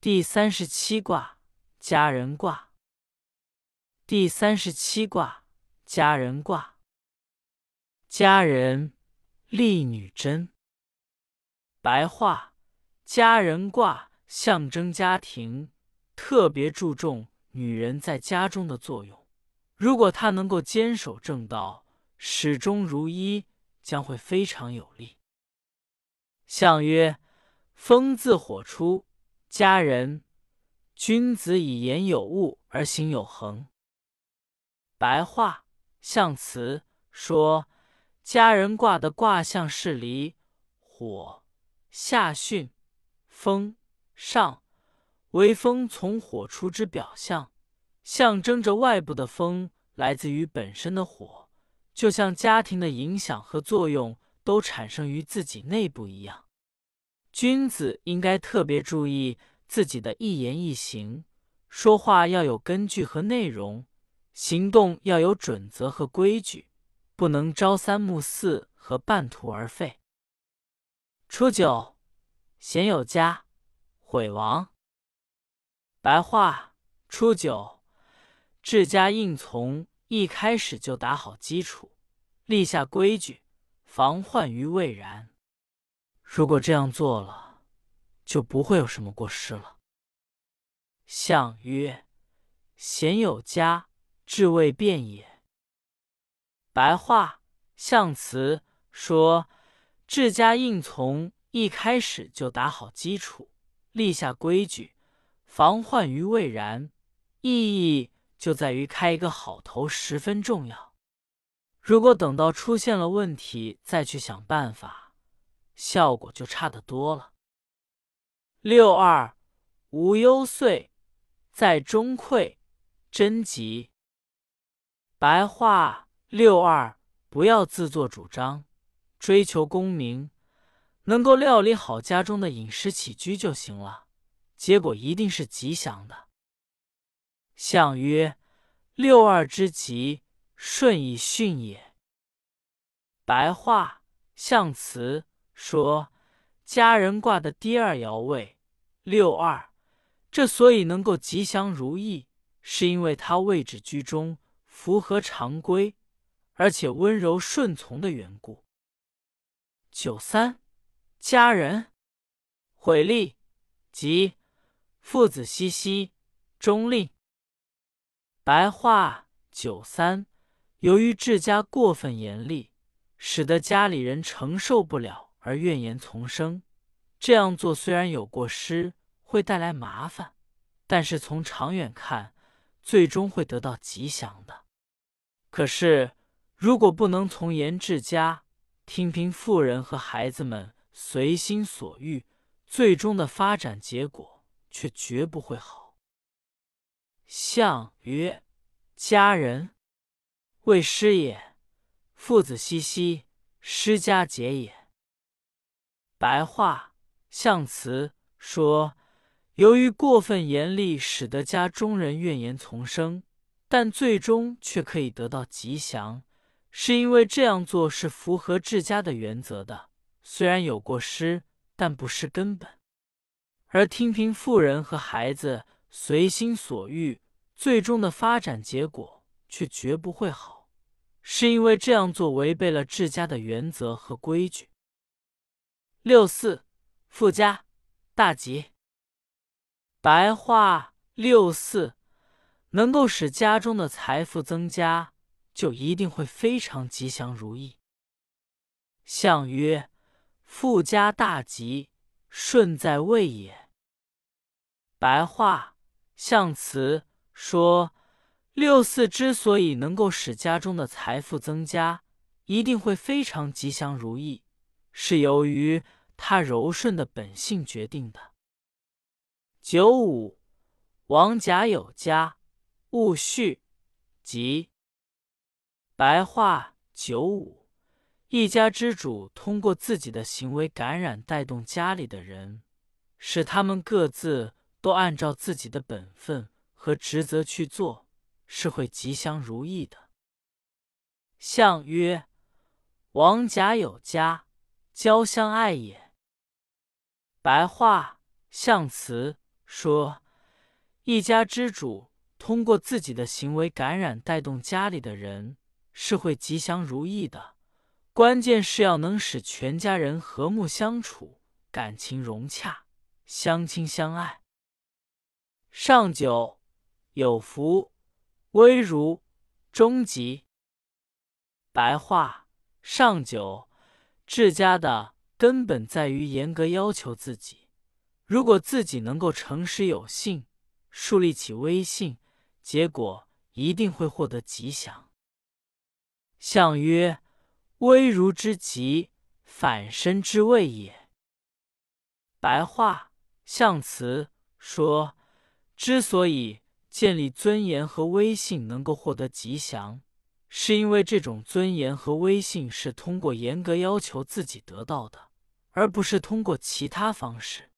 第三十七卦佳人卦。第三十七卦佳人卦。佳人，丽女贞。白话：佳人卦象征家庭，特别注重女人在家中的作用。如果她能够坚守正道，始终如一，将会非常有利。象曰：风自火出。家人，君子以言有物而行有恒。白话象辞说，家人卦的卦象是离火下巽，风上，为风从火出之表象，象征着外部的风来自于本身的火，就像家庭的影响和作用都产生于自己内部一样。君子应该特别注意自己的一言一行，说话要有根据和内容，行动要有准则和规矩，不能朝三暮四和半途而废。初九，贤有家，毁亡。白话：初九，治家应从一开始就打好基础，立下规矩，防患于未然。如果这样做了，就不会有什么过失了。象曰：贤有家，治未变也。白话象辞说，治家应从一开始就打好基础，立下规矩，防患于未然。意义就在于开一个好头十分重要。如果等到出现了问题再去想办法。效果就差得多了。六二无忧岁，在中馈，贞吉。白话：六二不要自作主张，追求功名，能够料理好家中的饮食起居就行了，结果一定是吉祥的。象曰：六二之吉，顺以巽也。白话象辞。说家人卦的第二爻位六二，这所以能够吉祥如意，是因为它位置居中，符合常规，而且温柔顺从的缘故。九三，家人毁利，即父子兮兮，中令。白话：九三，由于治家过分严厉，使得家里人承受不了。而怨言丛生，这样做虽然有过失，会带来麻烦，但是从长远看，最终会得到吉祥的。可是，如果不能从严治家，听凭妇人和孩子们随心所欲，最终的发展结果却绝不会好。象曰：家人，为师也，父子兮兮，师家节也。白话象辞说：由于过分严厉，使得家中人怨言丛生，但最终却可以得到吉祥，是因为这样做是符合治家的原则的。虽然有过失，但不是根本。而听凭妇人和孩子随心所欲，最终的发展结果却绝不会好，是因为这样做违背了治家的原则和规矩。六四，富家大吉。白话：六四能够使家中的财富增加，就一定会非常吉祥如意。象曰：富家大吉，顺在位也。白话象辞说，六四之所以能够使家中的财富增加，一定会非常吉祥如意，是由于。他柔顺的本性决定的。九五，王甲有家，勿恤，即白话。九五，一家之主通过自己的行为感染带动家里的人，使他们各自都按照自己的本分和职责去做，是会吉祥如意的。象曰：王甲有家，交相爱也。白话象辞说：一家之主通过自己的行为感染带动家里的人，是会吉祥如意的。关键是要能使全家人和睦相处，感情融洽，相亲相爱。上九有福，危如，终吉。白话：上九治家的根本在于严格要求自己。如果自己能够诚实有信，树立起威信，结果一定会获得吉祥。相曰。威如之极，反身之谓也。白话象辞说：之所以建立尊严和威信能够获得吉祥，是因为这种尊严和威信是通过严格要求自己得到的，而不是通过其他方式。